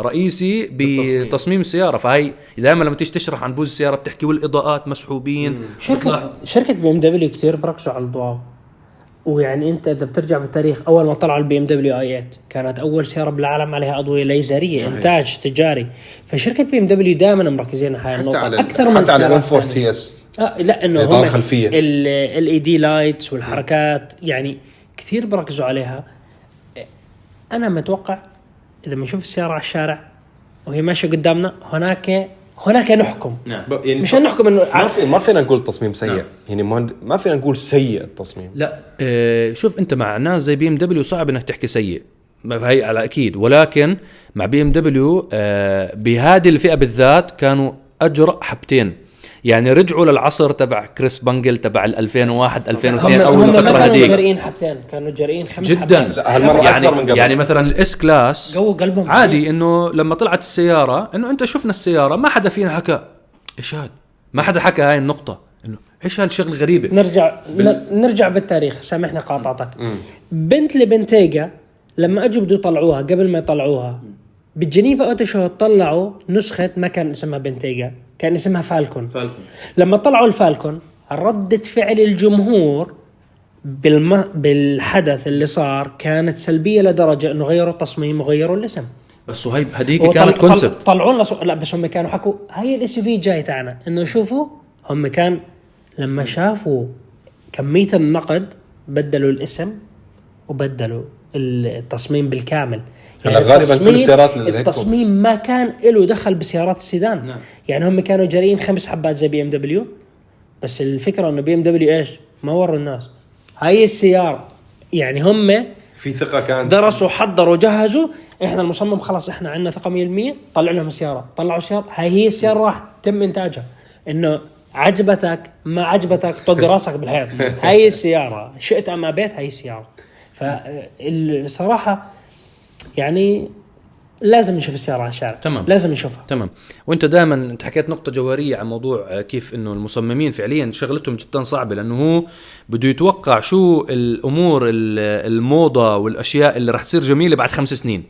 Speaker 2: رئيسي. بتصميم السيارة فهي دائما لما تيجي تشرح عن بوز السيارة بتحكي والإضاءات مسحوبين
Speaker 3: شركه شركة BMW كثير بركزوا على الضوء ويعني أنت إذا بترجع بالتاريخ أول ما طلعوا ال BMW i8 كانت أول سيارة بالعالم عليها أضوية ليزرية صحيح. إنتاج تجاري فشركة بي إم دبليو دائما مركزين على هاي
Speaker 1: حتى
Speaker 3: النقطة
Speaker 1: على
Speaker 3: أكثر من
Speaker 1: حتى على ال M4
Speaker 3: الثانية.
Speaker 1: CS
Speaker 3: آه لا
Speaker 1: إنه
Speaker 3: هم
Speaker 1: خلفية.
Speaker 3: LED lights والحركات يعني كثير بركزوا عليها. أنا متوقع إذا بنشوف السيارة على الشارع وهي ماشية قدامنا هناك هناك نحكم.
Speaker 2: نعم.
Speaker 1: يعني
Speaker 3: مش نحكم انه
Speaker 1: ما في ما فينا نقول تصميم سيء.
Speaker 2: نعم.
Speaker 1: يعني ما ما فينا نقول سيء التصميم.
Speaker 2: لا آه شوف أنت مع ناس زي بي إم دبليو صعب إنك تحكي سيء. هي على أكيد. ولكن مع بي إم دبليو آه بهذه الفئة بالذات كانوا أجرأ حبتين. يعني رجعوا للعصر تبع كريس بانجل تبع ال 2001 2002
Speaker 3: هم, أول
Speaker 2: الفترة
Speaker 3: كانوا
Speaker 2: هذيك.
Speaker 3: جريئين حبتين؟ كانوا جريئين خمس
Speaker 2: جدا.
Speaker 1: هالمرة
Speaker 2: يعني
Speaker 1: من قبل.
Speaker 2: يعني مثلا ال S-Class
Speaker 3: جو قلبهم
Speaker 2: عادي إنه لما طلعت السيارة إنه أنت شفنا السيارة ما حدا فينا حكى إيش هاد؟ ما حدا حكى هاي النقطة. إنه إيش هالشغله الغريبة؟
Speaker 3: نرجع ن- نرجع بالتاريخ سامحني قاطعتك. بنتلي بنتيجا لما أجوا بده يطلعوها قبل ما يطلعوها بال Geneva Auto Show طلعوا نسخة ما كان اسمها بنتيجا كان اسمها فالكون. لما طلعوا الفالكون ردة فعل الجمهور بالم... بالحدث اللي صار كانت سلبية لدرجة إنه غيروا التصميم وغيروا الاسم.
Speaker 2: بس وهي هذيك
Speaker 3: وطل-
Speaker 2: كانت concept
Speaker 3: طلعوا لنا صو... لا بس هم كانوا حكوا هاي ال SUV تاعنا. إنه شوفوا هم كان لما شافوا كمية النقد بدلوا الاسم وبدلوا التصميم بالكامل.
Speaker 1: هلا غالباً كل
Speaker 3: التصميم-
Speaker 1: السيارات اللي
Speaker 3: التصميم ما كان له دخل بسيارات السيدان.
Speaker 2: نعم.
Speaker 3: يعني هم كانوا جريئين خمس حبات زي بي إم دبليو. بس الفكرة إنه بي إم دبليو إيش؟ ما وروا الناس. هاي السيارة. يعني هم
Speaker 1: في ثقة كانت.
Speaker 3: درسوا حضروا جهزوا. إحنا المصمم خلاص إحنا عندنا ثقة 100% طلع لهم السياره طلعوا سيارة. هاي هي السيارة راح تم إنتاجها. إنه عجبتك ما عجبتك طق راسك بالحيط. هاي السيارة. شئت أم أبيت هاي السيارة. فالصراحه يعني لازم نشوف السيارة على الشارع.
Speaker 2: تمام.
Speaker 3: لازم نشوفها.
Speaker 2: تمام. وانت دائما انت حكيت نقطة جوهرية عن موضوع كيف إنه المصممين فعليا شغلتهم جدا صعبة لأنه هو بده يتوقع شو الأمور ال- الموضة والأشياء اللي راح تصير جميلة بعد خمس سنين.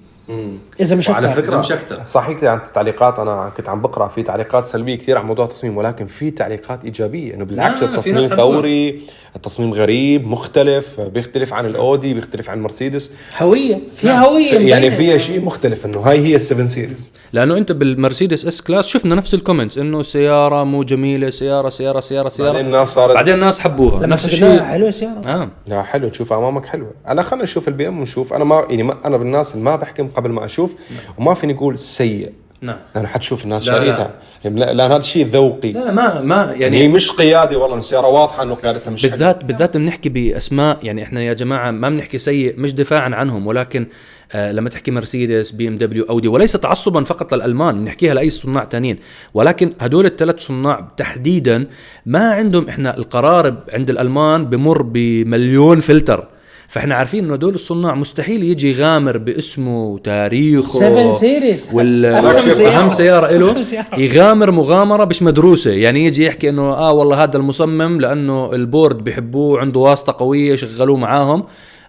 Speaker 3: إذا مش
Speaker 1: وعلى
Speaker 3: أكثر.
Speaker 1: فكره
Speaker 2: مش أكتر.
Speaker 1: صحيح كده عن التعليقات أنا كنت عم بقرأ في تعليقات سلبية كثير عن موضوع التصميم ولكن في تعليقات إيجابية إنه بالعكس
Speaker 2: آه، في
Speaker 1: التصميم. ثوري التصميم غريب مختلف بيختلف عن الأودي بيختلف عن مرسيدس.
Speaker 3: هوية فيها هوية
Speaker 1: يعني
Speaker 3: مبينة.
Speaker 1: فيها شيء مختلف إنه هاي هي ال Seven
Speaker 2: Series لأنه أنت بالمرسيدس S-Class شفنا نفس ال comments إنه سيارة مو جميلة سيارة سيارة سيارة سيارة.
Speaker 1: بعدين الناس صارت
Speaker 2: بعدين الناس حبوها.
Speaker 3: لما
Speaker 2: نفس الشيء.
Speaker 3: حلوة السيارة.
Speaker 2: آه.
Speaker 1: لا حلو تشوف أمامك حلوة. انا خلينا نشوف البي ام ونشوف أنا ما يعني ما أنا بالناس اللي ما بحكم قبل ما أشوف وما فيني أقول سيء.
Speaker 2: نعم.
Speaker 1: لأنه حتشوف الناس
Speaker 2: لا، لا.
Speaker 1: شاريتها يعني لا- لأن هذا شيء ذوقي.
Speaker 2: لا لا ما ما
Speaker 1: يعني هي مش قيادي والله السيارة واضحة إنه قيادتها مش.
Speaker 2: بالذات بالذات بنحكي بأسماء يعني إحنا يا جماعة ما بنحكي سيء مش دفاعا عنهم ولكن آه لما تحكي مرسيدس بي إم دبليو أودي وليس تعصبا فقط للألمان بنحكيها لأي صناع تانيين. ولكن هدول الثلاث صناع تحديدا ما عندهم إحنا القرار عند الألمان بمر بمليون فلتر. فإحنا عارفين إنه هدول الصناع مستحيل يجي يغامر باسمه وتاريخه
Speaker 3: 7 Series
Speaker 2: وال.
Speaker 3: أهم سيارة.
Speaker 2: له. يغامر مغامرة مش مدروسة. يعني يجي يحكي إنه آه والله هذا المصمم لأنه ال board بيحبوه عنده واسطة قوية شغلوه معاهم.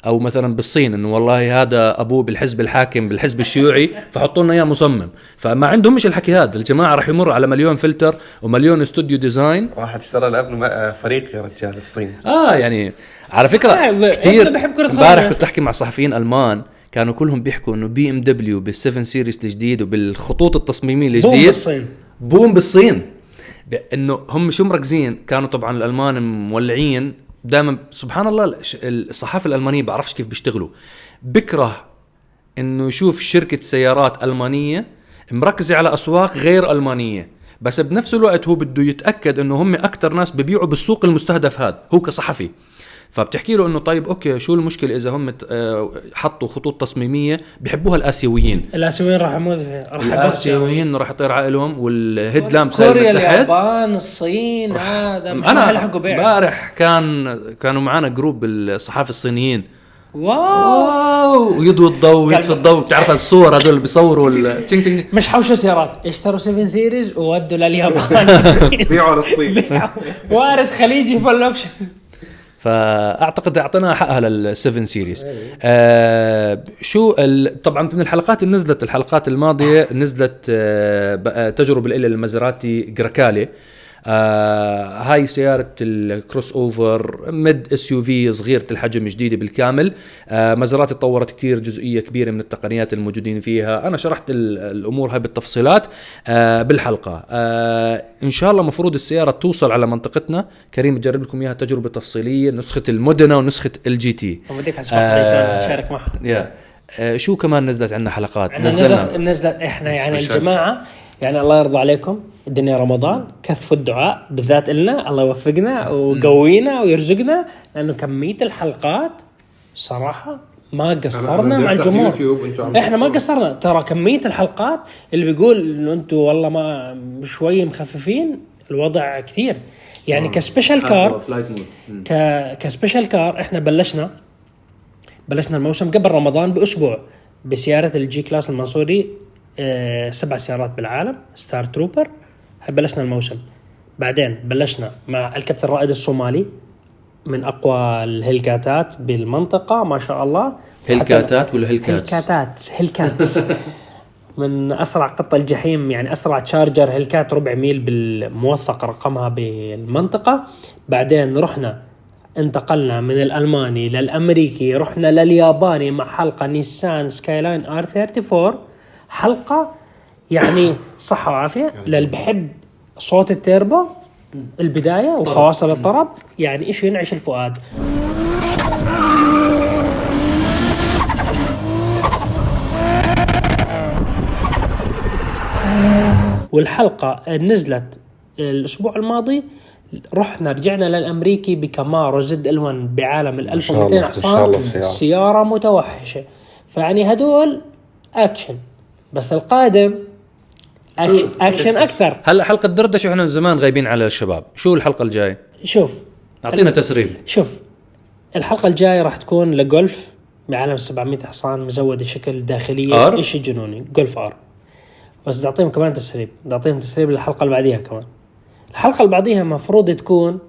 Speaker 2: أو مثلا بالصين إنه والله هذا أبوه بالحزب الحاكم بالحزب الشيوعي فحطوا لنا إياه مصمم. فما عندهم مش الحكي هذا. الجماعة راح يمر على مليون فلتر ومليون studio design.
Speaker 1: واحد اشترى لابنه فريق يا رجال الصين.
Speaker 2: آه يعني على
Speaker 3: آه،
Speaker 2: فكره
Speaker 3: ب-
Speaker 2: كثير
Speaker 3: بحب
Speaker 2: امبارح. كنت أحكي مع صحفيين ألمان كانوا كلهم بيحكوا إنه بي ام دبليو بال 7 Series الجديد وبالخطوط التصميمية
Speaker 3: بوم
Speaker 2: الجديد
Speaker 3: بالصين.
Speaker 2: بوم بالصين. إنه هم شو مركزين؟ كانوا طبعا الألمان مولعين. دائما سبحان الله الصحافة الألمانية بعرفش كيف بيشتغلوا. بكره إنه يشوف شركة سيارات ألمانية مركزة على أسواق غير ألمانية. بس بنفس الوقت هو بده يتأكد إنه هم أكثر ناس ببيعوا بالسوق المستهدف هذا هو كصحفي. فبتحكي له إنه طيب أوكي شو المشكلة إذا هم آه، حطوا خطوط تصميمية بحبوها الآسيويين.
Speaker 3: الآسيويين راح يموت راح يبص
Speaker 2: الآسيويين راح يطير عقلهم وال head
Speaker 3: lamp
Speaker 2: من تحت.
Speaker 3: اليابان الصين هذا مش راح
Speaker 2: أنا
Speaker 3: يلحقوا بيع.
Speaker 2: امبارح كان كانوا معنا group الصحافة الصينيين. Wow! ويضوي الضوء ويطفي الضوء بتعرف الصور هذول اللي بيصوروا ال- تينج تينج
Speaker 3: مش حوشوا سيارات. اشتروا 7 Series وودوا لليابان.
Speaker 1: بيعوا للصين.
Speaker 3: وارد خليجي full option
Speaker 2: فأعتقد أعطيناها حقها لل 7 Series آه شو ال... طبعا من الحلقات اللي نزلت الحلقات الماضية نزلت آه تجربة إلى المازراتي جريكالي آه هاي سيارة ال crossover mid SUV صغيرة الحجم جديدة بالكامل. آه مازراتي تطورت كثير جزئية كبيرة من التقنيات الموجودين فيها. أنا شرحت ال- الأمور هاي بالتفصيلات آه بالحلقة. آه إن شاء الله مفروض السيارة توصل على منطقتنا. كريم بجرب لكم إياها تجربة تفصيلية نسخة المودنا ونسخة الجي تي
Speaker 3: نشارك معها
Speaker 2: آه شو كمان نزلت عندنا حلقات؟
Speaker 3: إحنا نزلت نزلت إحنا يعني الجماعة. يعني الله يرضى عليكم الدنيا رمضان كثفوا الدعاء بالذات لنا الله يوفقنا ويقوينا ويرزقنا لأنه كمية الحلقات صراحة ما قصرنا مع الجمهور. إحنا ما قصرنا. ترى كمية الحلقات اللي بيقول إنه أنتم والله ما شوي مخففين الوضع كثير. يعني ك special car ك ك special car إحنا بلشنا بلشنا الموسم قبل رمضان بأسبوع بسيارة ال G-Class المنصوري آه، سبع سيارات بالعالم Star Trooper بلشنا الموسم. بعدين بلشنا مع الكابتن رائد الصومالي من أقوى الهيلكاتات بالمنطقة ما شاء الله.
Speaker 2: هيلكاتات ولا Hellcats؟
Speaker 3: هيلكاتات Hellcats. من أسرع قطة الجحيم يعني أسرع Charger Hellcat ربع ميل بالموثق رقمها بالمنطقة. بعدين رحنا انتقلنا من الألماني للأمريكي رحنا للياباني مع حلقة نيسان Skyline R34 حلقة يعني صحة وعافية للي بحب صوت التيربو البداية وفواصل الطرب يعني إيش ينعش الفؤاد. والحلقة نزلت الأسبوع الماضي رحنا رجعنا للأمريكي بكامارو زد ال1 بعالم ال
Speaker 1: شاء الله،
Speaker 3: 1200
Speaker 1: إن شاء
Speaker 3: حصان. سيارة متوحشة. فيعني هدول أكشن. بس القادم اكشن, أكشن أكثر.
Speaker 2: هلا حلقة دردشة إحنا من زمان غايبين على الشباب؟ شو الحلقة الجاي
Speaker 3: شوف.
Speaker 2: أعطينا تسريب.
Speaker 3: شوف الحلقة الجاية راح تكون لجولف بعالم 700 حصان مزود شكل داخليه
Speaker 2: آر؟
Speaker 3: شيء جنوني؟ جولف آر. بس بدي أعطيهم كمان تسريب. بدي أعطيهم تسريب للحلقة اللي بعديها كمان. الحلقة اللي بعديها المفروض تكون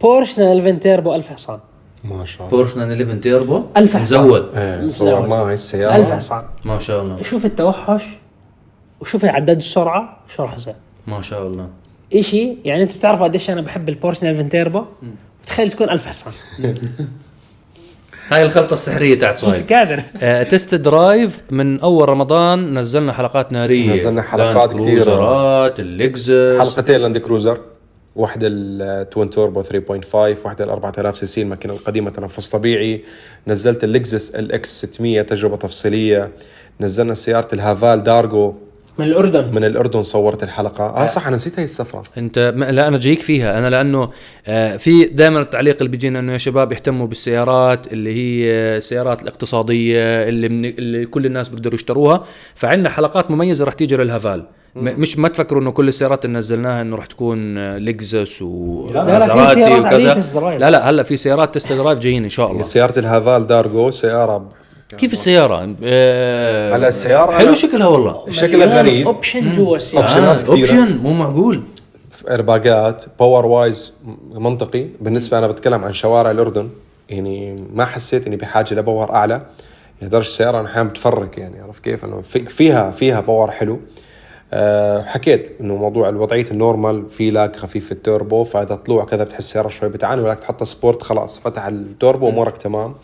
Speaker 3: بورش 11 تيربو 1000 حصان.
Speaker 1: ما شاء الله.
Speaker 2: بورش 11 تيربو.
Speaker 3: ألف حصان.
Speaker 2: مزود.
Speaker 1: إيه صور ما هاي
Speaker 3: 1000
Speaker 1: السيارة
Speaker 3: حصان.
Speaker 2: ما شاء الله.
Speaker 3: شوف التوحش وشوف عداد السرعة شو راح يصير
Speaker 2: ما شاء الله.
Speaker 3: إشي يعني أنتم بتعرفوا قديش أنا بحب البورش 11 تيربو؟ تخيل تكون 1000 حصان.
Speaker 2: هاي الخلطة السحرية تاعت
Speaker 3: مش
Speaker 2: صهيب
Speaker 3: قادر.
Speaker 2: آه، test drive من أول رمضان نزلنا حلقات نارية.
Speaker 1: نزلنا حلقات
Speaker 2: لاند
Speaker 1: كثيرة.
Speaker 2: كروزرات اللكزس
Speaker 1: حلقتين لاند كروزر واحدة ال twin turbo 3.5 واحدة ال 4000 CC الماكينة القديمة تنفس طبيعي. نزلت اللكزس LX 600 تجربة تفصيلية. نزلنا سيارة الهافال دارجو
Speaker 3: من الأردن.
Speaker 1: من الأردن صورت الحلقة. آه صح أنا نسيت هاي السفرة.
Speaker 2: أنت ما لا أنا جايك فيها. أنا لأنه آه، في دائما التعليق اللي بيجينا إنه يا شباب يهتموا بالسيارات اللي هي السيارات الاقتصادية اللي, من اللي كل الناس بيقدروا يشتروها. فعندنا حلقات مميزة رح تيجي للهافال. م- مش ما تفكروا إنه كل السيارات اللي نزلناها إنه رح تكون آه، لكزس ومازراتي وكذا.
Speaker 3: test drive.
Speaker 2: لا لا هلأ في سيارات test drive جايين إن شاء الله.
Speaker 1: سيارة الهافال دارجو سيارة
Speaker 2: كيف السيارة؟ آه،
Speaker 1: على السيارة
Speaker 2: حلو شكلها والله.
Speaker 1: شكلها غريب.
Speaker 3: option جوا السيارة.
Speaker 1: أوبشنات كثيرة.
Speaker 2: اوبشن مو معقول.
Speaker 1: أرباقات power wise منطقي. بالنسبة أنا بتكلم عن شوارع الأردن. يعني ما حسيت إني بحاجة ل power أعلى. يعني درجه السيارة أنا أحيانا بتفرق يعني عرفت كيف؟ إنه في فيها فيها power حلو. أه حكيت إنه موضوع الوضعية ال normal في lag خفيف في التوربو فإذا طلوع كذا بتحس السيارة شوي بتعاني ولكن تحط sport خلاص فتح التوربو أمورك تمام. آه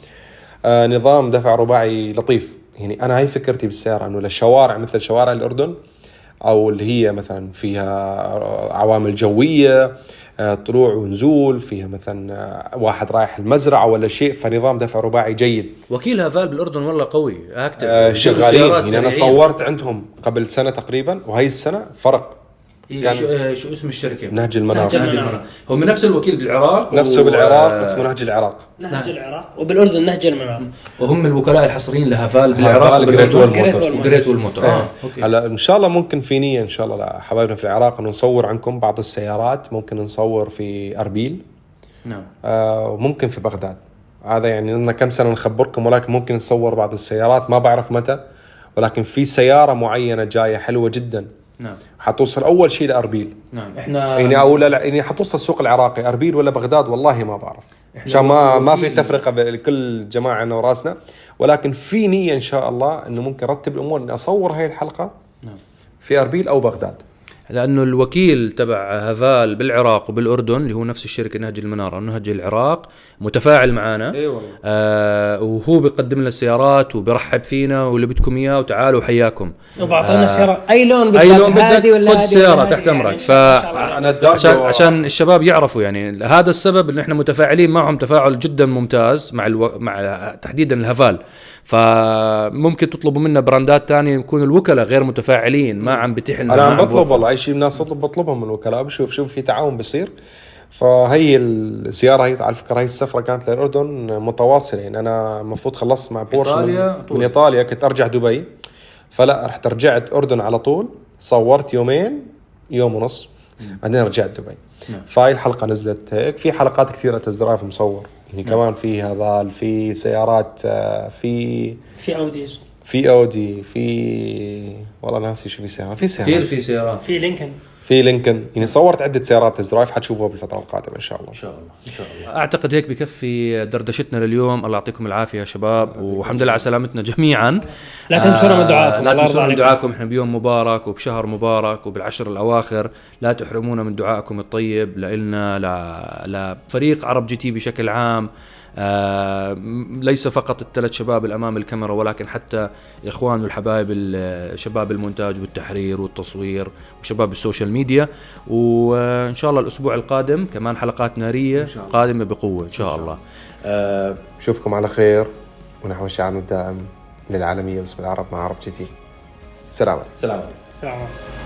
Speaker 1: نظام دفع رباعي لطيف. يعني أنا هاي فكرتي بالسيارة إنه للشوارع مثل شوارع الأردن أو اللي هي مثلا فيها عوامل جوية آه، طلوع ونزول فيها مثلا آه، واحد رايح المزرعة ولا شيء فنظام دفع رباعي جيد.
Speaker 2: وكيل هافال بالأردن والله قوي.
Speaker 1: آه،
Speaker 2: بيجيبوا
Speaker 1: شغالين. يعني
Speaker 2: أنا.
Speaker 1: صورت عندهم قبل سنة تقريبا وهي السنة فرق.
Speaker 2: شو, آه، شو اسم الشركة؟
Speaker 1: نهج المنار
Speaker 3: نهج
Speaker 2: نهج
Speaker 3: المنار.
Speaker 2: هو من نفس الوكيل بالعراق
Speaker 1: نفسه
Speaker 2: و-
Speaker 1: بالعراق
Speaker 2: آه،
Speaker 1: اسمه نهج العراق.
Speaker 3: نهج العراق. وبالأردن نهج المنار
Speaker 2: وهم الوكلاء الحصريين لهافال بالعراق
Speaker 1: Great Wall
Speaker 2: Motor.
Speaker 1: و
Speaker 2: Great Wall Motor آه أوكي.
Speaker 1: هلا إن شاء الله ممكن في نية إن شاء الله لحبايبنا في العراق إنه نصور عنكم بعض السيارات. ممكن نصور في أربيل.
Speaker 2: نعم.
Speaker 1: آه وممكن في بغداد. هذا يعني لنا كم سنة نخبركم ولكن ممكن نصور بعض السيارات. ما بعرف متى ولكن في سيارة معينة جاية حلوة جدا.
Speaker 2: نعم.
Speaker 1: حتوصل أول شيء لأربيل.
Speaker 2: نعم. إحنا
Speaker 1: يعني أو لا لا يعني حتوصل السوق العراقي. أربيل ولا بغداد؟ والله ما بعرف. عشان ما ما في تفرقة بكل جماعة انا وراسنا. ولكن في نية إن شاء الله إنه ممكن أرتب الأمور. إني أصور هاي الحلقة
Speaker 2: نعم.
Speaker 1: في أربيل أو بغداد.
Speaker 2: لأنه الوكيل تبع هافال بالعراق وبالأردن اللي هو نفس الشركة نهج المنارة نهج العراق متفاعل معنا
Speaker 1: اي والله.
Speaker 2: آه وهو بيقدم لنا السيارات وبيرحب فينا واللي بدكم إياه وتعالوا حياكم
Speaker 3: وبعطينا سيارة. أي لون بدك؟
Speaker 2: أي لون بدك خذ السياره تحت أمرك.
Speaker 3: يعني
Speaker 2: ف عشان عشان الشباب يعرفوا يعني. هذا السبب ان إحنا متفاعلين معهم تفاعل جدا ممتاز مع ألو... مع تحديدا الهفال. فممكن تطلبوا منا براندات تانية يكون الوكلاء غير متفاعلين ما عم بتيح لنا أنا
Speaker 1: عم بطلب. والله أي شيء الناس تطلب بطلبهم من الوكلاء. بشوف شوف في تعاون بيصير. فهي الزيارة هي على فكرة هي السفرة كانت للأردن متواصلة. يعني أنا المفروض خلصت مع بورش
Speaker 2: إيطاليا
Speaker 1: من,
Speaker 2: طول.
Speaker 1: من إيطاليا كنت أرجع دبي. فلا رحت رجعت أردن على طول. صورت يومين يوم ونص. بعدين رجعت دبي.
Speaker 2: نعم.
Speaker 1: فهاي الحلقة نزلت هيك. في حلقات كثيرة test drive مصور يعني كمان في هذا في سيارات آه، في
Speaker 3: في أوديز.
Speaker 1: في أودي في والله ناسي شو في سيارات في سيارات
Speaker 2: كثير في سيارات.
Speaker 3: في لينكن.
Speaker 1: في لينكن. يعني صورت عدة سيارات test drive حتشوفوها بالفترة القادمة إن شاء الله.
Speaker 2: إن شاء الله إن شاء الله. أعتقد هيك بكفي دردشتنا لليوم. الله يعطيكم العافية يا شباب والحمد لله على سلامتنا جميعا.
Speaker 3: لا تنسونا من دعائكم
Speaker 2: لا تنسونا من. دعائكم إحنا بيوم مبارك وبشهر مبارك وبالعشر الأواخر. لا تحرمونا من دعائكم الطيب لنا لفريق عرب جي تي بشكل عام. آه ليس فقط الثلاث شباب الأمام الكاميرا ولكن حتى إخوان والحبايب ال- شباب المونتاج والتحرير والتصوير وشباب ال social media. وإن شاء الله الأسبوع القادم كمان حلقات نارية قادمة بقوة إن شاء الله. آه
Speaker 1: نشوفكم على خير. ونحو الشعب الدائم للعالميه باسم العرب مع عرب جي تي. عليكم
Speaker 2: سلام عليكم.
Speaker 3: السلام عليكم.